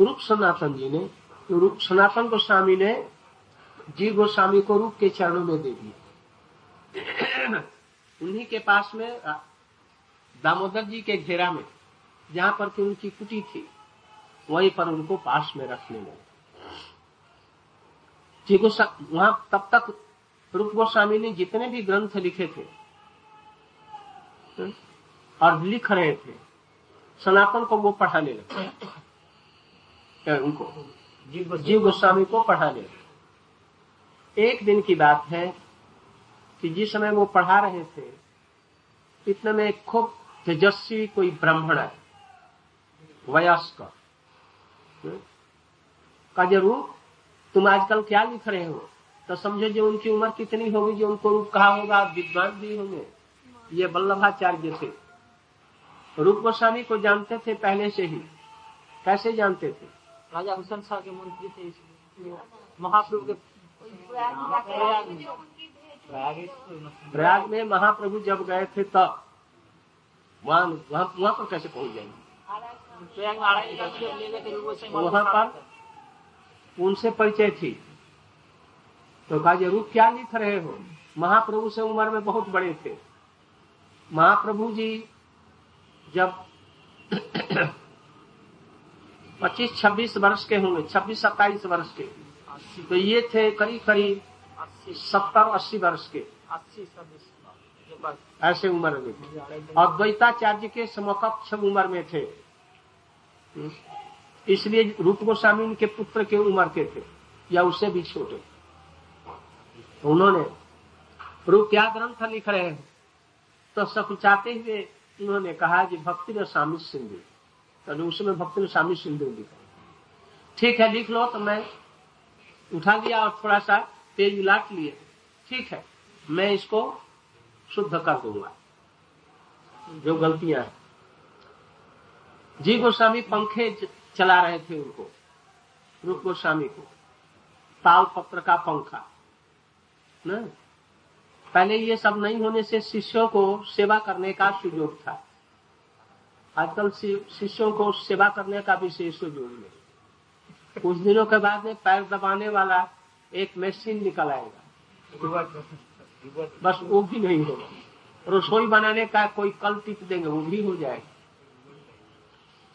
रूप सनातन जी ने रूप सनातन गोस्वामी ने जी गोस्वामी को रूप के चरणों में दे दिया उन्हीं के पास में दामोदर जी के घेरा में, जहाँ पर कि उनकी कुटी थी, वहीं पर उनको पास में रखने लगे जी वहाँ तब तक रूप गोस्वामी ने जितने भी ग्रंथ लिखे थे, और लिख रहे थे, सनातन को वो पढ़ाने लगे। उनको। जीव गोस्वामी को पढ़ाने एक दिन की बात है कि जिस समय वो पढ़ा रहे थे इतने में खूब तेजस्वी कोई ब्राह्मण है वयस्क। का ज़रूर तुम आजकल क्या लिख रहे हो? तो समझो जो उनकी उम्र कितनी होगी जो उनको रूप कहा होगा? विद्वान भी होंगे। ये वल्लभाचार्य थे। रूप गोस्वामी को जानते थे पहले से ही। कैसे जानते थे? राजा हुसैन शाह के मंत्री थे महाप्रभु के प्रयाग में महाप्रभु जब गए थे तब वहाँ वहाँ पर कैसे पहुँच जाएँगे? वहाँ पर उनसे परिचय थी। तो कहा रूप क्या लिख रहे हो? महाप्रभु से उम्र में बहुत बड़े थे। महाप्रभु जी जब 25-26 वर्ष के होंगे 26-27 वर्ष के। तो ये थे करीब करीब सत्तर अस्सी वर्ष के। ऐसे उम्र में। और द्वैताचार्य के समकक्ष उम्र में थे। इसलिए रूप गोस्वामी के पुत्र के उम्र के थे या उससे भी छोटे। उन्होंने रूप क्या ग्रंथ लिख रहे हैं। तो सकुचाते हुए उन्होंने कहा कि भक्ति स्वामी सिंधु। तो उसमें भक्त ने स्वामी सिंधु लिखा ठीक है, लिख लो तो मैं उठा लिया और थोड़ा सा तेज लाट लिए। ठीक है, मैं इसको शुद्ध कर दूँगा। जो गलतियाँ हैं। जी गोस्वामी, पंखे चला रहे थे उनको। रूप गोस्वामी को। ताल पत्र का पंखा। न? पहले ये सब नहीं होने से शिष्यों को सेवा करने का सुयोग था। आजकल शिष्यों को सेवा करने का विशेष सुयोग नहीं कुछ दिनों के बाद में पैर दबाने वाला एक मशीन निकल आएगा। बस वो भी नहीं होगा। रसोई बनाने का कोई कल टिप देंगे, वो भी हो जाएगा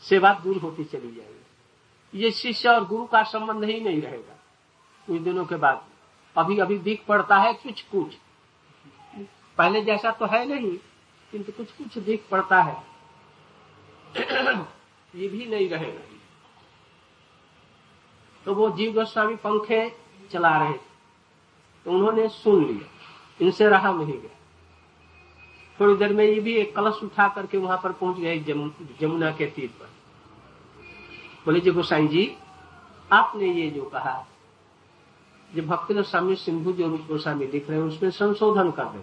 सेवा दूर होती चली जाएगी। ये शिष्य और गुरु का संबंध ही नहीं रहेगा। कुछ दिनों के बाद। अभी अभी दिख पड़ता है कुछ कुछ पहले जैसा तो है नहीं, किंतु कुछ कुछ दिख पड़ता है। ये भी नहीं रहेगा। तो वो जीव गोस्वामी पंखे चला रहे थे तो उन्होंने सुन लिया। इनसे रहा नहीं गया। थोड़ी देर में ये भी एक कलश उठा करके वहाँ पर पहुँच गए जमुना के तीर पर। बोले, जी गोसाई जी, आपने ये जो कहा जो भक्ति स्वामी सिंधु जो रूप गोस्वामी लिख रहे हैं, उसमें संशोधन कर रहे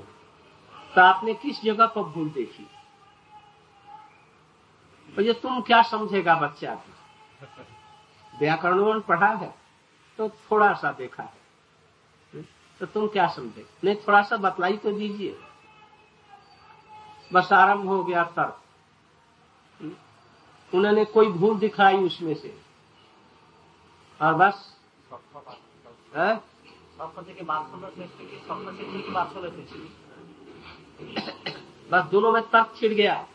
तो आपने किस जगह पर भूल देखी? तो ये तुम क्या समझेगा बच्चा? व्याकरण पढ़ा है तो थोड़ा सा देखा है। तो तुम क्या समझे? नहीं, थोड़ा सा बतलाई तो दीजिए। बस आरंभ हो गया तर्क। उन्होंने कोई भूल दिखाई उसमें से। और बस बात बस दोनों में तर्क छिड़ गया।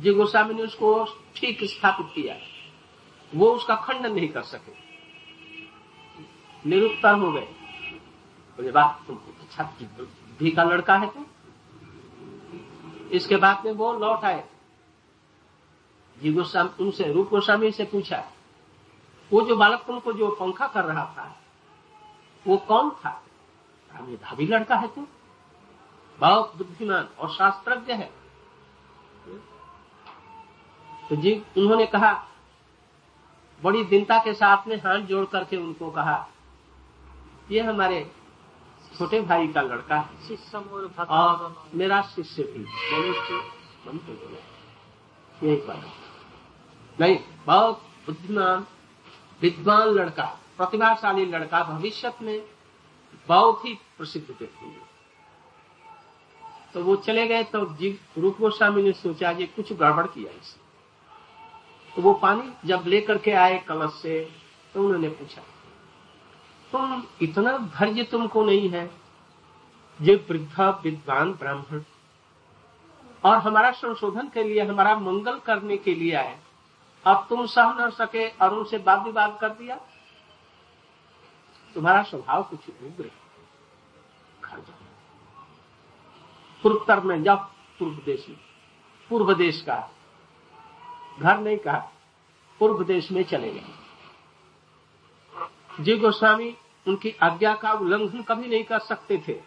जी गोस्वामी ने उसको ठीक स्थापित किया, वो उसका खंडन नहीं कर सके। निरुत्तर हो गए। बोले बात तुम अच्छा भी का लड़का है तो? इसके बाद में वो लौट आए। जी गोस्वामी, उनसे, रूप गोस्वामी से पूछा, वो जो बालक तुमको जो पंखा कर रहा था, वो कौन था? मेधावी लड़का है तो। बहुत बुद्धिमान और शास्त्रज्ञ है। तो जी उन्होंने कहा बड़ी दिनता के साथ में हाथ जोड़ करके उनको कहा ये हमारे छोटे भाई का लड़का शिष्य और मेरा शिष्य भी यही बात नहीं बहुत बुद्धिमान विद्वान लड़का प्रतिभाशाली लड़का भविष्य में बहुत ही प्रसिद्ध व्यक्ति तो वो चले गए तो जी रूप गोस्वामी ने सोचा ये कुछ गड़बड़ किया इसे तो वो पानी जब लेकर के आए कलश से तो उन्होंने पूछा तुम इतना धैर्य तुमको नहीं है, ये वृद्धा विद्वान ब्राह्मण, और हमारा संशोधन के लिए, हमारा मंगल करने के लिए आए। अब तुम सह न सके, और उनसे वाद विवाद कर दिया? तुम्हारा स्वभाव कुछ उग्र घर जाओ। में, जाओ पूर्व देश में, पूर्व देश का घर नहीं कहा, पूर्व देश में चले गए। जी गोस्वामी, उनकी आज्ञा का उल्लंघन कभी नहीं कर सकते थे।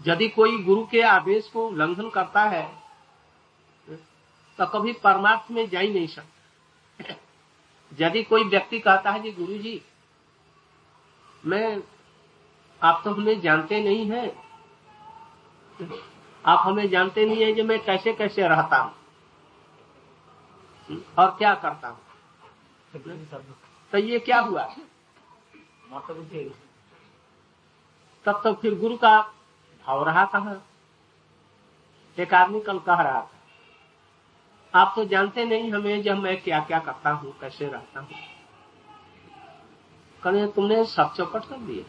यदि कोई गुरु के आदेश को उल्लंघन करता है तो कभी परमार्थ में जा ही नहीं सकता। यदि कोई व्यक्ति कहता है, जी गुरु जी मैं आप तो हमें जानते नहीं है। आप हमें जानते नहीं है कि मैं कैसे कैसे रहता हूँ? और क्या करता हूँ? तो ये क्या हुआ? तब तो फिर गुरु का भाव रहा कहा एक आदमी कल कह रहा था, आप तो जानते नहीं हमें जब मैं क्या क्या करता हूँ, कैसे रहता हूँ। कहे तुमने सब चौपट कर दिए।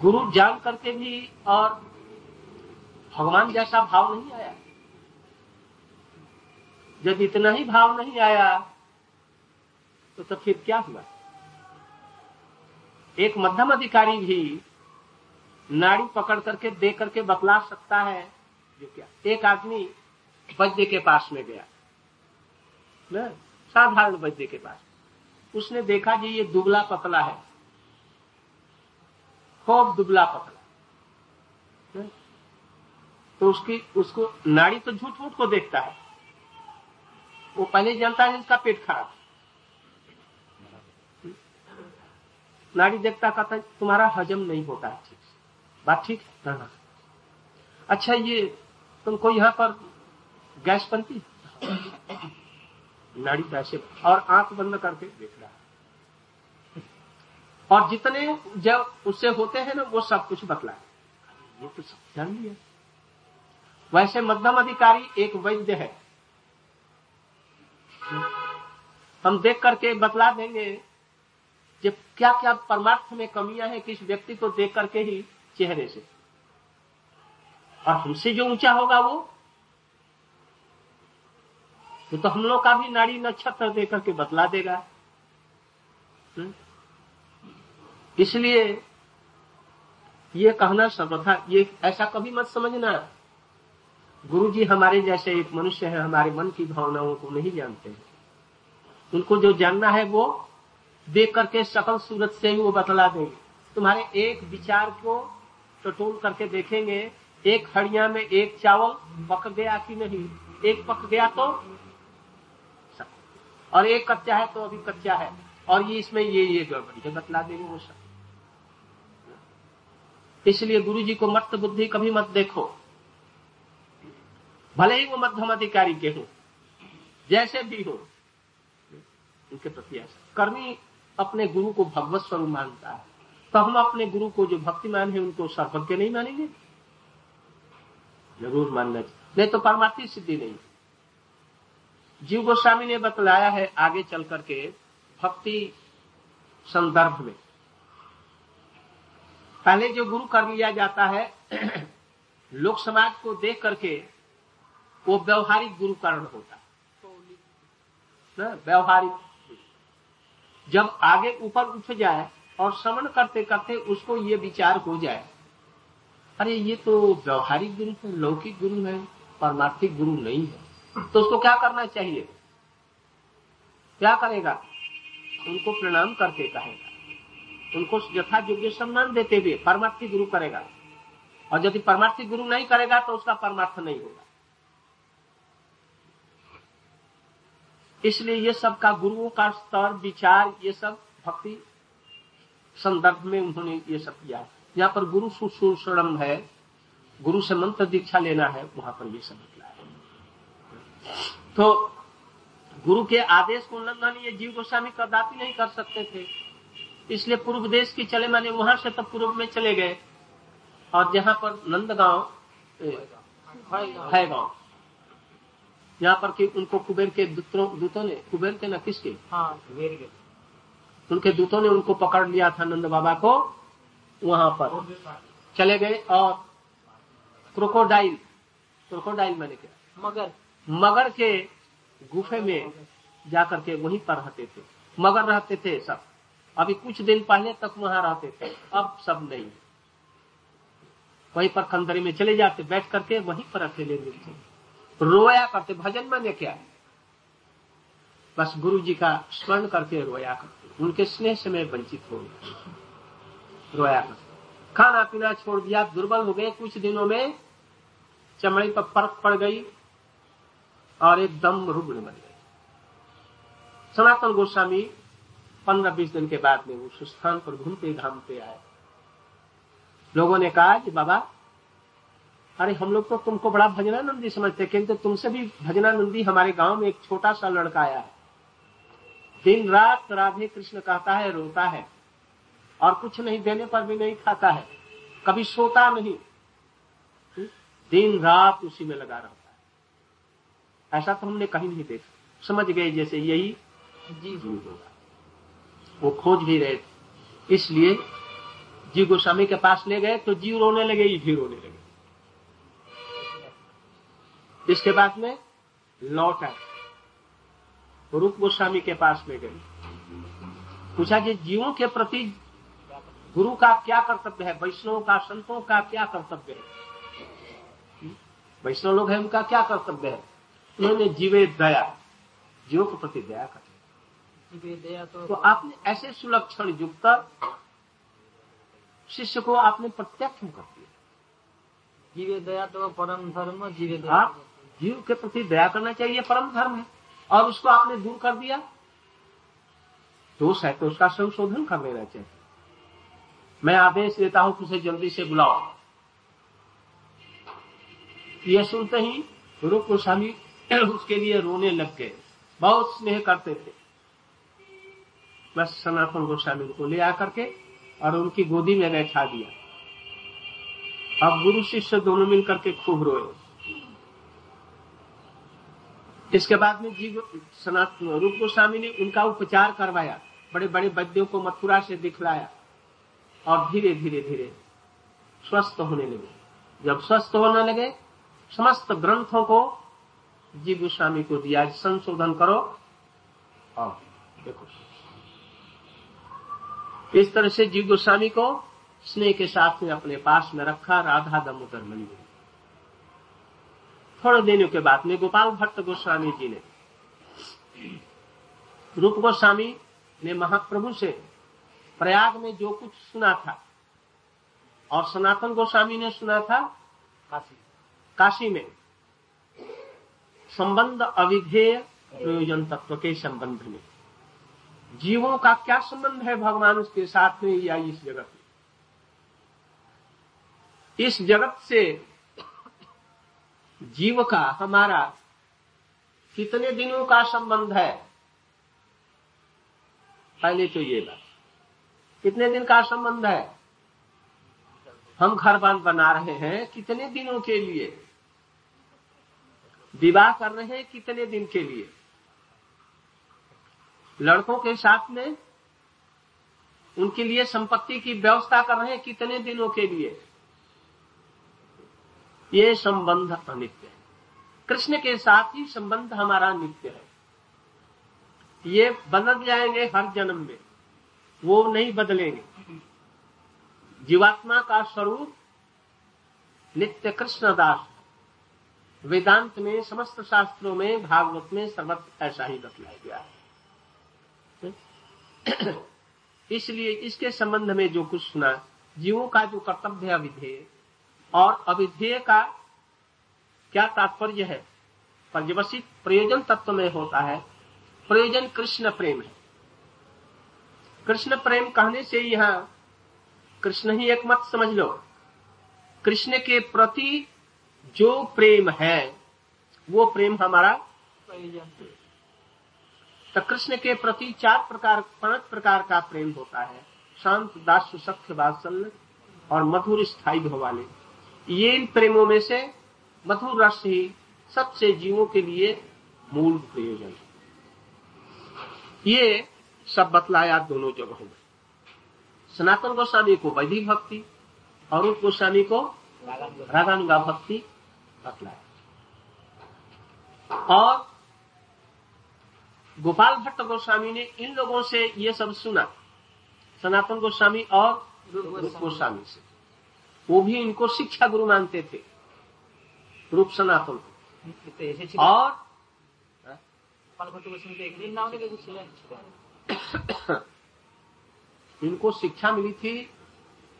गुरु जान करके भी और भगवान जैसा भाव नहीं आया। जब इतना ही भाव नहीं आया तो, तो फिर क्या हुआ? एक मध्यम अधिकारी भी नाड़ी पकड़ करके दे करके बतला सकता है जो क्या? एक आदमी वैद्य के पास में गया। न? साधारण वैद्य के पास। उसने देखा जी ये दुबला पतला है। खूब दुबला पतला। तो उसकी उसको नाड़ी तो झूठ झूठ को देखता है। वो पहले जानता है इसका पेट खराब। नाड़ी देखता कहता तुम्हारा हजम नहीं होता है ठीक से। बात ठीक है। अच्छा ये तुमको यहाँ पर गैस बनती? नाड़ी पैसे और आँख बंद करके देख रहा है। और जितने जब उससे होते हैं ना, वो सब कुछ बतलाए। ये तो सब जान लिया। वैसे मध्यम अधिकारी एक वैद्य है। हम देख करके बतला देंगे जब क्या क्या परमार्थ में कमियाँ हैं किस व्यक्ति को देख करके ही चेहरे से। और हमसे जो ऊँचा होगा वो तो, तो हम लोग का भी नाड़ी नक्षत्र दे करके बतला देगा। हम्म? इसलिए ये कहना सर्वथा ये ऐसा कभी मत समझना। गुरु जी हमारे जैसे एक मनुष्य है, हमारे मन की भावनाओं को नहीं जानते। हैं उनको जो जानना है वो देख करके सकल सूरत से ही वो बतला देंगे। तुम्हारे एक विचार को टटोल करके देखेंगे, एक हड़िया में एक चावल पक गया कि नहीं? एक पक गया तो और एक कच्चा है तो अभी कच्चा है। और ये इसमें ये ये गड़बड़ी है, बतला देंगे वो सब। इसलिए गुरु जी को मत बुद्धि कभी मत देखो। भले ही वो मध्यम अधिकारी के हो, जैसे भी हो, उनके प्रति कर्मी अपने गुरु को भगवत स्वरूप मानता है तो हम अपने गुरु को जो भक्तिमान है, उनको सर्वज्ञ नहीं मानेंगे? ज़रूर मानना चाहिए। नहीं तो परमार्थी सिद्धि नहीं। जीव गोस्वामी ने बतलाया है आगे चल करके, भक्ति संदर्भ में। पहले जो गुरु कर लिया जाता है, लोक समाज को देख करके वो व्यवहारिक गुरुकरण होता है। व्यवहारिक। जब आगे ऊपर उठ जाए और श्रवण करते करते उसको ये विचार हो जाए, अरे ये तो व्यवहारिक गुरु है, लौकिक गुरु है, परमार्थिक गुरु नहीं है। तो उसको क्या करना चाहिए? क्या करेगा? उनको प्रणाम करके कहेगा। उनको यथा योग्य सम्मान देते हुए परमार्थी गुरु करेगा। और यदि परमार्थी गुरु नहीं करेगा तो उसका परमार्थ नहीं होगा। इसलिए ये सब का गुरुओं का स्तर विचार ये सब भक्ति संदर्भ में उन्होंने ये सब किया। यहाँ पर गुरु सुशूषणम है गुरु से मंत्र दीक्षा लेना है वहाँ पर ये सब निकला है। तो गुरु के आदेश को उल्लंघन ये जीव गोस्वामी कदापि नहीं कर सकते थे। इसलिए पूर्व देश की चले माने वहाँ से तब पूर्व में चले गए। और जहाँ पर नंदगांव है गाँव यहाँ पर कि उनको कुबेर के दूतों ने कुबेर के न किसके? हाँ के। उनके दूतों ने उनको पकड़ लिया था नंद बाबा को वहाँ पर। चले गए और क्रोकोडाइल क्रोकोडाइल मैंने क्या। मगर। मगर के गुफे में जाकर के वहीं पर रहते थे। मगर रहते थे सब। अभी कुछ दिन पहले तक वहाँ रहते थे। अब सब नहीं। वहीं पर खंदरी में चले जाते बैठ करके वहीं पर अकेले मिलते रोया करते, भजन माने क्या है? बस गुरु जी का स्मरण करके रोया करते, उनके स्नेह से मैं वंचित हो गया। रोया करते। खाना पीना छोड़ दिया दुर्बल हो गए कुछ दिनों में, चमड़ी पर परख पड़ गई और एकदम रुग्ण बन गए। सनातन गोस्वामी पंद्रह बीस दिन के बाद में उस स्थान पर घूमते घामते आए। लोगों ने कहा कि बाबा अरे हम लोग तो तुमको बड़ा भजनानंदी समझते किंतु तुमसे भी भजनानंदी हमारे गाँव में एक छोटा सा लड़का आया है। दिन रात राधे कृष्ण कहता है रोता है और कुछ नहीं देने पर भी नहीं खाता है। कभी सोता नहीं। दिन रात उसी में लगा रहता है। ऐसा तो हमने कहीं नहीं देखा। समझ गए जैसे यही जी जीव होगा। वो खोज भी रहे थे। इसलिए जीव गोस्वामी के पास ले गए तो जीव रोने लगे ये भी रोने लगे। इसके बाद में? लौट। रूप गोस्वामी के पास में गए पूछा कि जीवों के प्रति गुरु का क्या कर्तव्य है? वैष्णव का संतों का क्या कर्तव्य है? वैष्णव लोग हैं उनका क्या कर्तव्य है? उन्होंने जीवे दया। जीवों के प्रति दया कर जीवे दया तो तो आपने ऐसे सुलक्षण युक्त शिष्य को आपने प्रत्यक्ष कर दिया। जीवे दया तो परम धर्म जीवे दया आप जीव के प्रति दया करना चाहिए परम धर्म है और उसको आपने दूर कर दिया, दोष है तो उसका संशोधन कर लेना चाहिए। मैं आदेश देता हूँ उसे जल्दी से बुलाओ। ये सुनते ही रूप गोस्वामी उसके लिए रोने लग गए। बहुत स्नेह करते थे। बस सनातन गोस्वामी को ले आकर के और उनकी गोदी में बैठा दिया। अब गुरु शिष्य दोनों मिलकर के खूब रोए। इसके बाद में जी सनातन रूप गोस्वामी ने उनका उपचार करवाया। बड़े बड़े वैद्यों को मथुरा से दिखलाया और धीरे धीरे धीरे स्वस्थ होने लगे। जब स्वस्थ होने लगे, समस्त ग्रंथों को जीव गोस्वामी को दिया, संशोधन करो। और देखो। इस तरह से जीव गोस्वामी को स्नेह के साथ में अपने पास में रखा, राधा दामोदर गई थोड़े दिनों के बाद में गोपाल भट्ट गोस्वामी जी ने। रूप गोस्वामी ने महाप्रभु से प्रयाग में जो कुछ सुना था और सनातन गोस्वामी ने सुना था काशी। काशी में। संबंध अविधेय प्रयोजन तत्व के संबंध में। जीवों का क्या संबंध है भगवान उसके साथ में या इस जगत में? इस जगत से जीव का, हमारा, कितने दिनों का संबंध है? पहले तो ये बात। कितने दिन का संबंध है? हम घर बाँध बना रहे हैं कितने दिनों के लिए? विवाह कर रहे हैं कितने दिन के लिए? लड़कों के साथ में उनके लिए संपत्ति की व्यवस्था कर रहे हैं कितने दिनों के लिए? ये संबंध अनित्य है। कृष्ण के साथ ही संबंध हमारा नित्य है। ये बदल जाएँगे हर जन्म में, वो नहीं बदलेंगे। जीवात्मा का स्वरूप नित्य कृष्ण दास। वेदांत में, समस्त शास्त्रों में, भागवत में सर्वत्र ऐसा ही बतलाया गया है। इसलिए इसके संबंध में जो कुछ सुना, जीवों का जो कर्तव्य अविधेय और अविधेय का क्या तात्पर्य है? पर्यवसित प्रयोजन तत्व में होता है प्रयोजन कृष्ण प्रेम है। कृष्ण प्रेम कहने से यहाँ कृष्ण ही एक मत समझ लो। कृष्ण के प्रति जो प्रेम है वो प्रेम हमारा प्रयोजन तो कृष्ण के प्रति चार प्रकार पाँच प्रकार का प्रेम होता है। शांत दास सख्य वात्सल्य और मधुर स्थायी भाव वाले। ये इन प्रेमों में से मधुर रस ही सबसे जीवों के लिए मूल प्रयोजन है। ये सब बतलाया दोनों जगहों में। सनातन गोस्वामी को वैदिक भक्ति और उस गोस्वामी को रागानुगा भक्ति बतलाया। और गोपाल भट्ट गोस्वामी ने इन लोगों से ये सब सुना, सनातन गोस्वामी और गोस्वामी से। वो भी इनको शिक्षा गुरु मानते थे। रूप सनातन। को और इनको शिक्षा मिली थी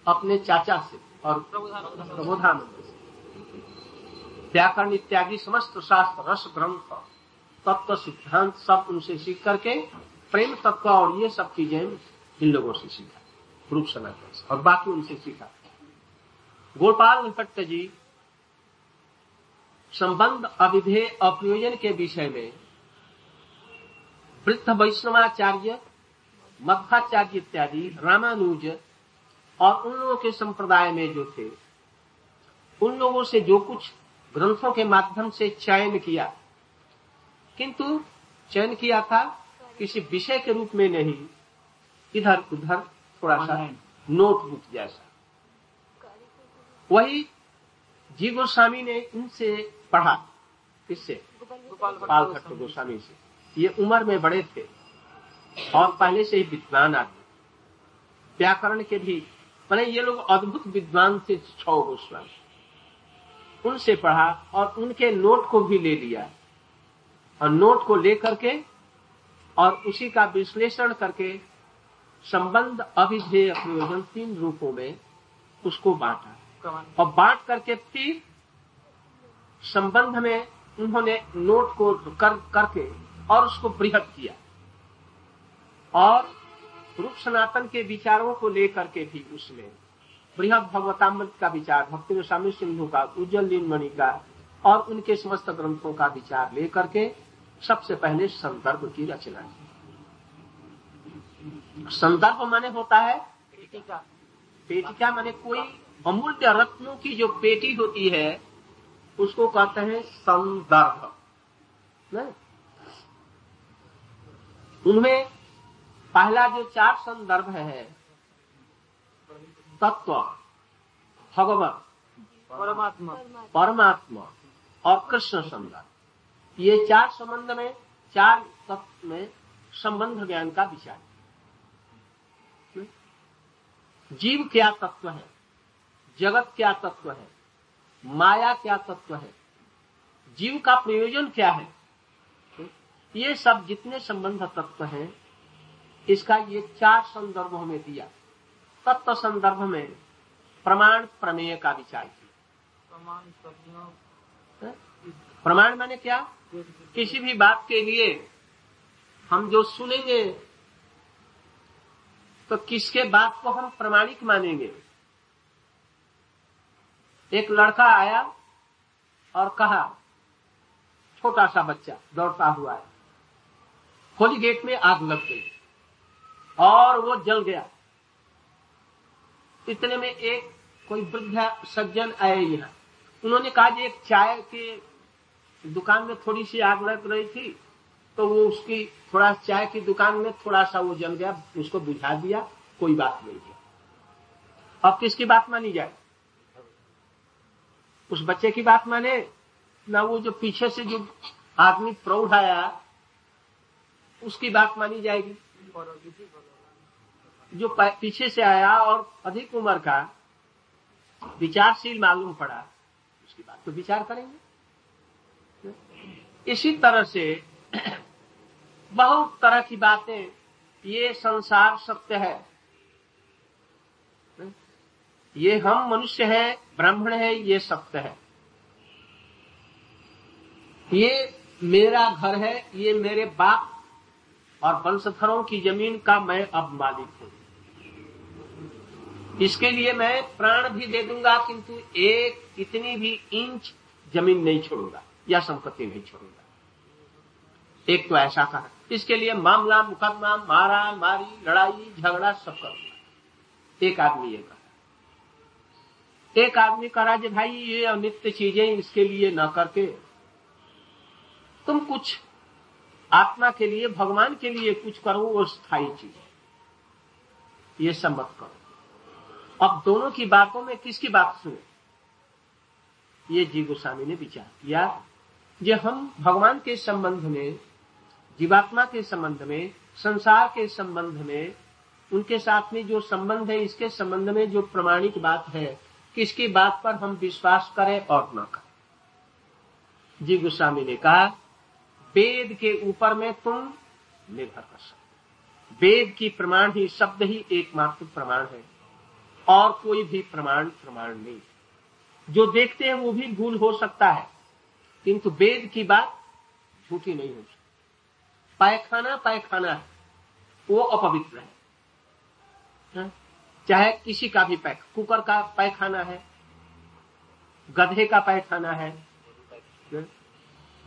अपने चाचा से और प्रबोधानंद व्याकरण इत्यादि समस्त शास्त्र, रस, ग्रंथ, तत्व, सिद्धांत सब उनसे सीख करके प्रेम तत्व और ये सब चीज़ें इन लोगों से सीखा, रूप सनातन और बाकी उनसे सीखा। गोपाल भट्ट जी संबंध अविधेय अप्रयोजन के विषय में वृद्ध वैष्णवाचार्य मध्वाचार्य इत्यादि रामानुज और उन लोगों के संप्रदाय में जो थे उन लोगों से जो कुछ ग्रंथों के माध्यम से चयन किया किंतु चयन किया था किसी विषय के रूप में नहीं इधर उधर थोड़ा सा. नोटबुक जैसा वही जी गोस्वामी ने इनसे पढ़ा, किससे? गोपाल भट्ट गोस्वामी से। ये उम्र में बड़े थे और पहले से ही विद्वान आदमी। व्याकरण के भी, मैंने ये लोग अद्भुत विद्वान थे छो गोस्वामी। उनसे पढ़ा और उनके नोट को भी ले लिया। और नोट को लेकर के और उसी का विश्लेषण करके संबंध अभिधेय प्रयोजन तीन रूपों में उसको बांटा। और बांट करके फिर संबंध में उन्होंने नोट को कर करके और उसको बृहद किया। और रूप सनातन के विचारों को लेकर के भी उसमें बृहद भगवतामृत का विचार भक्ति स्वामी सिंधु का उज्जवल लीन मणि का और उनके समस्त ग्रंथों का विचार लेकर के सबसे पहले संदर्भ की रचना की। संदर्भ माने होता है? टीका पेटिका माने कोई अमूल्य रत्नों की जो पेटी होती है उसको कहते हैं संदर्भ। उनमें पहला जो चार संदर्भ है तत्व भगवत परमात्मा। परमात्मा और कृष्ण संदर्भ ये चार संबंध में चार तत्व में संबंध ज्ञान का विचार। जीव क्या तत्व है? जगत क्या तत्व है? माया क्या तत्व है? जीव का प्रयोजन क्या है? ये सब जितने संबंध तत्व हैं इसका ये चार संदर्भों में दिया। तत्व संदर्भ में प्रमाण प्रमेय का विचार किया। प्रमाण प्रज्ञा प्रमाण माने क्या? किसी भी बात के लिए हम जो सुनेंगे तो किसके बात को हम प्रमाणिक मानेंगे? एक लड़का आया और कहा, छोटा सा बच्चा दौड़ता हुआ है। होली गेट में आग लग गई और वो जल गया। इतने में एक कोई वृद्ध सज्जन आए यहाँ। उन्होंने कहा कि एक चाय के दुकान में थोड़ी सी आग लग रही थी तो वो उसकी थोड़ा चाय की दुकान में थोड़ा सा वो जल गया, उसको बुझा दिया, कोई बात नहीं है। अब किसकी बात मानी जाए? उस बच्चे की बात माने, ना वो जो पीछे से जो आदमी प्रौढ़ आया, उसकी बात मानी जाएगी। जो पीछे से आया और अधिक उम्र का, विचारशील मालूम पड़ा, उसकी बात तो विचार करेंगे। इसी तरह से बहुत तरह की बातें, ये संसार सत्य है। ये हम मनुष्य है, ब्राह्मण है, ये सप्त है। ये मेरा घर है, ये मेरे बाप और वंशधरों की ज़मीन का मैं अब मालिक हूँ। इसके लिए मैं प्राण भी दे दूँगा, किंतु एक इतनी भी इंच ज़मीन नहीं छोड़ूँगा या संपत्ति नहीं छोड़ूँगा। एक तो ऐसा कहा इसके लिए मामला, मुकदमा, मारा, मारी, लड़ाई, झगड़ा सब करूँगा। एक आदमी ये कहा एक आदमी कह रहा है भाई, ये अनित्य चीज़ें इसके लिए न करके। तुम कुछ आत्मा के लिए, भगवान के लिए कुछ करो, वो स्थायी चीज़ ये मत करो। अब दोनों की बातों में किसकी बात सुने? ये जी गोस्वामी ने विचार किया जे हम भगवान के संबंध में, जीवात्मा के संबंध में, संसार के संबंध में, उनके साथ में जो संबंध है, इसके संबंध में जो प्रमाणिक बात है किसकी बात पर हम विश्वास करें और न करें? जी गोस्वामी ने कहा, वेद के ऊपर में तुम निर्भर कर सकते वेद की प्रमाण ही शब्द ही एकमात्र प्रमाण है और कोई भी प्रमाण प्रमाण नहीं जो देखते हैं वो भी भूल हो सकता है, किंतु वेद की बात झूठी नहीं हो सकती। पायखाना पायखाना है, वो अपवित्र है। हाँ? चाहे किसी का भी पैख कुकर का पैखाना है, गधे का पैखाना है?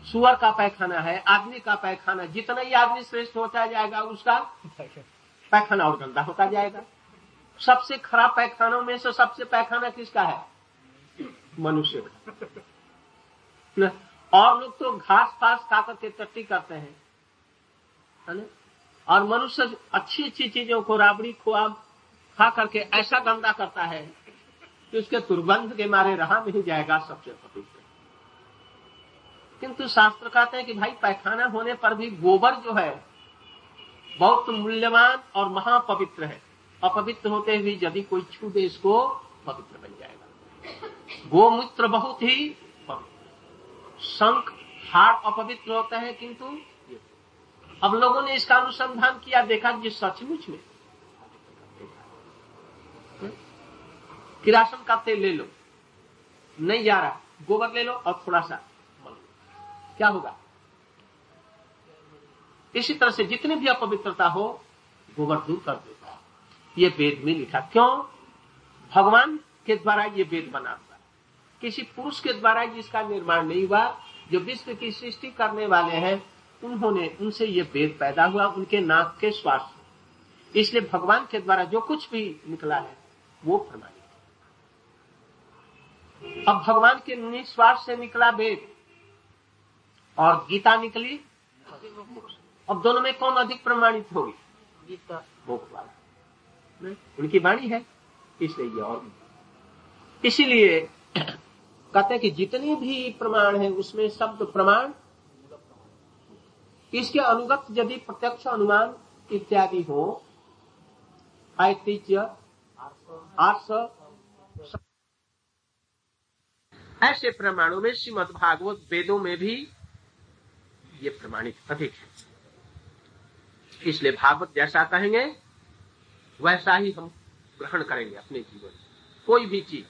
सुअर का पैखाना है, आदमी का पैखाना जितना ही आदमी श्रेष्ठ होता जाएगा, उसका पैखाना और गंदा होता जाएगा। सबसे खराब पैखानों में से सबसे पैखाना किसका है? मनुष्य का। और लोग तो घास फास खा करके टट्टी करते हैं। और मनुष्य अच्छी अच्छी चीज़ों को, राबड़ी खोआ खा करके ऐसा गंदा करता है कि उसके दुर्गंध के मारे रहा नहीं जाएगा सबसे पवित्र किंतु शास्त्र कहते हैं कि भाई, पैखाना होने पर भी गोबर जो है, बहुत मूल्यवान और महापवित्र है। अपवित्र होते हुए यदि कोई छू दे इसको, पवित्र बन जाएगा। गोमूत्र बहुत ही शंख हार अपवित्र होता है, किंतु अब लोगों ने इसका अनुसंधान किया, देखा कि सचमुच में किरासन का तेल ले लो। नहीं जा रहा। गोबर ले लो और थोड़ा सा क्या होगा? इसी तरह से जितनी भी अपवित्रता हो, गोबर दूर कर देता ये वेद में लिखा। क्यों? भगवान के द्वारा ये वेद बना हुआ किसी पुरुष के द्वारा जिसका निर्माण नहीं हुआ, जो विश्व की सृष्टि करने वाले हैं, उन्होंने, उनसे ये वेद पैदा हुआ, उनके नाक के स्वास्थ्य इसलिए भगवान के द्वारा जो कुछ भी निकला है, वो प्रमाणित अब भगवान के निस्वार्थ से निकला वेद। और गीता निकली। अब दोनों में कौन अधिक प्रमाणित होगी? गीता। भोग वाला उनकी वाणी है इसलिए ये और इसीलिए कहते हैं कि जितने भी प्रमाण है उसमें शब्द प्रमाण। इसके अनुगत यदि प्रत्यक्ष अनुमान इत्यादि हो ऐतिह्य आर्स ऐसे प्रमाणों में, श्रीमद भागवत वेदों में भी ये प्रमाणित अधिक है। इसलिए भागवत जैसा कहेंगे, वैसा ही हम ग्रहण करेंगे अपने जीवन कोई भी चीज़।